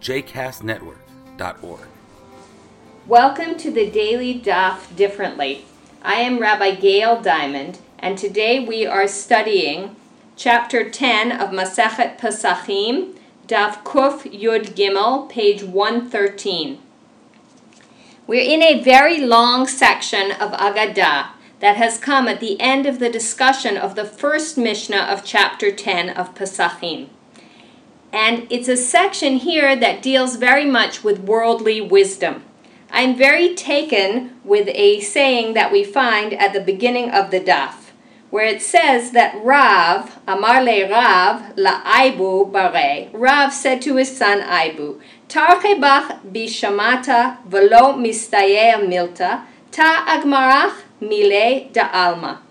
jcastnetwork.org. Welcome to the Daily Daf Differently. I am Rabbi Gail Diamond, and today we are studying chapter 10 of Masechet Pesachim, Daf Kuf Yud Gimel, page 113. We're in a very long section of Agadah that has come at the end of the discussion of the first Mishnah of chapter 10 of Pesachim. And it's a section here that deals very much with worldly wisdom. I'm very taken with a saying that we find at the beginning of the daf, where it says that Rav, Amar le Rav, la Aibu bare, Rav said to his son Aibu, Tarchebach bishamata velo mistayer milta, ta agmarach mile da alma.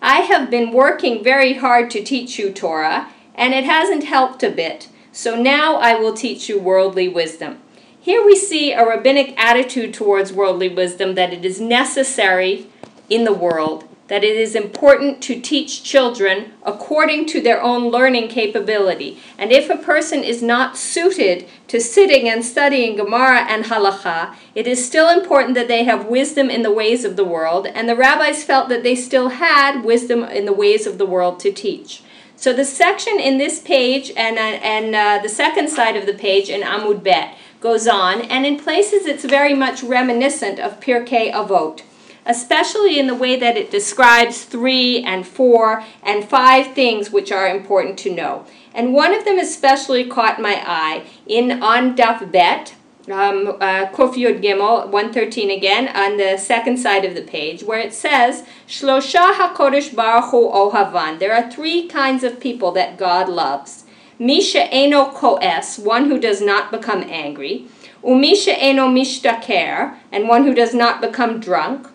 I have been working very hard to teach you Torah, and it hasn't helped a bit. So now I will teach you worldly wisdom. Here we see a rabbinic attitude towards worldly wisdom that it is necessary in the world, that it is important to teach children according to their own learning capability. And if a person is not suited to sitting and studying Gemara and Halacha, it is still important that they have wisdom in the ways of the world, and the rabbis felt that they still had wisdom in the ways of the world to teach. So the section in this page and, uh, and uh, the second side of the page in Amud Bet goes on, and in places it's very much reminiscent of Pirkei Avot, especially in the way that it describes three and four and five things which are important to know. And one of them especially caught my eye in on Daf Bet, um, uh, Kuf Yud Gimel 113 again on the second side of the page where it says Shlosha HaKodesh Baruch Hu Ohavan. There are three kinds of people that God loves. Misha Eno Koes, one who does not become angry. Umisha Eno Mishtaker, and one who does not become drunk.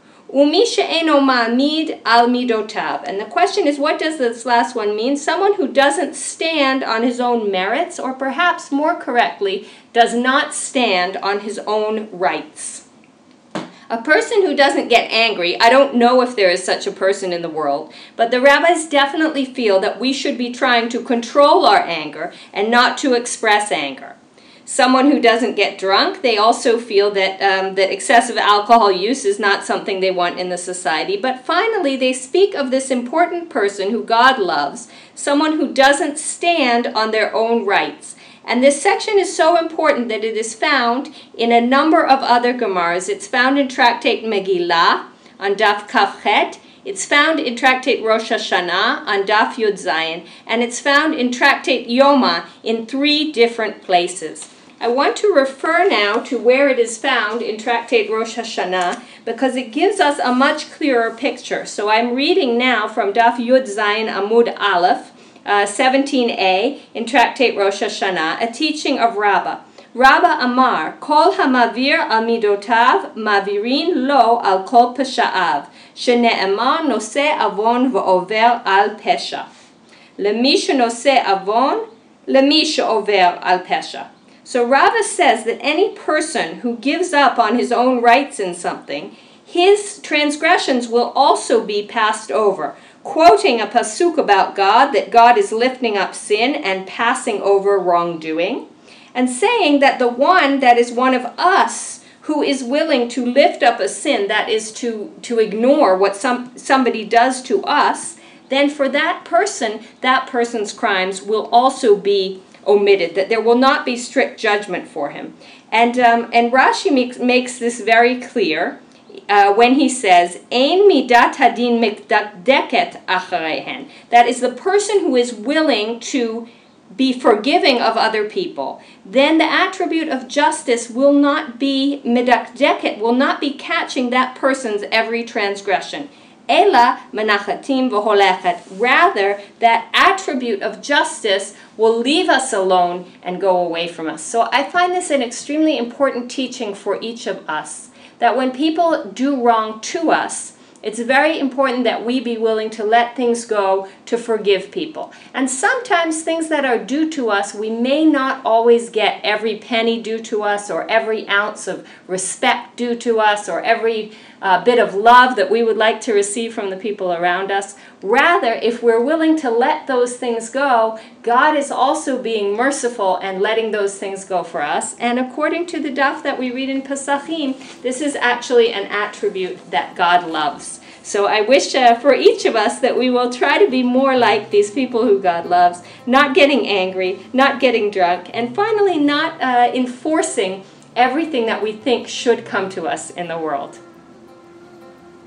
Midotav. And the question is, what does this last one mean? Someone who doesn't stand on his own merits, or perhaps more correctly, does not stand on his own rights. A person who doesn't get angry, I don't know if there is such a person in the world, but the rabbis definitely feel that we should be trying to control our anger and not to express anger someone who doesn't get drunk, they also feel that, um, that excessive alcohol use is not something they want in the society. But finally, they speak of this important person who God loves, someone who doesn't stand on their own rights. And this section is so important that it is found in a number of other Gemaras. It's found in Tractate Megillah on Daf Kafchet. It's found in Tractate Rosh Hashanah on Daf Yud Zayin, and it's found in Tractate Yoma in three different places. I want to refer now to where it is found in Tractate Rosh Hashanah because it gives us a much clearer picture. So I'm reading now from Daf Yud Zayin Amud Aleph, uh, 17a, in Tractate Rosh Hashanah, a teaching of Rabbah. Rabbah Amar, Kol hamavir al midotav mavirin lo al kol pesha'av, shene'emar nose avon va'over al pesha. למי שנושא עוון, למי שעובר al pesha. So Rava says that any person who gives up on his own rights in something, his transgressions will also be passed over. Quoting a pasuk about God, that God is lifting up sin and passing over wrongdoing, and saying that the one that is one of us who is willing to lift up a sin, that is to, to ignore what some, somebody does to us, then for that person, that person's crimes will also be omitted, that there will not be strict judgment for him. And, um, and Rashi makes, makes this very clear uh, when he says, Ein midat hadin mikdeket acharehen. That is the person who is willing to be forgiving of other people, then the attribute of justice will not be midakdeket, will not be catching that person's every transgression. Ela menachatim v'holechet. Rather, that attribute of justice will leave us alone and go away from us. So I find this an extremely important teaching for each of us. That when people do wrong to us, it's very important that we be willing to let things go, to forgive people. And sometimes things that are due to us, we may not always get every penny due to us, or every ounce of respect due to us, or every uh, bit of love that we would like to receive from the people around us. Rather, if we're willing to let those things go, God is also being merciful and letting those things go for us. And according to the daf that we read in Pesachim, this is actually an attribute that God loves. So I wish uh, for each of us that we will try to be more like these people who God loves, not getting angry, not getting drunk, and finally not uh, enforcing everything that we think should come to us in the world.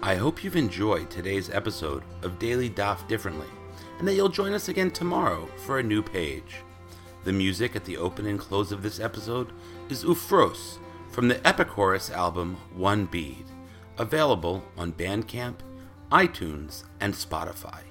I hope you've enjoyed today's episode of Daily Daf Differently, and that you'll join us again tomorrow for a new page. The music at the open and close of this episode is Ufros from the Epichorus album One Bead, available on Bandcamp, iTunes, and Spotify.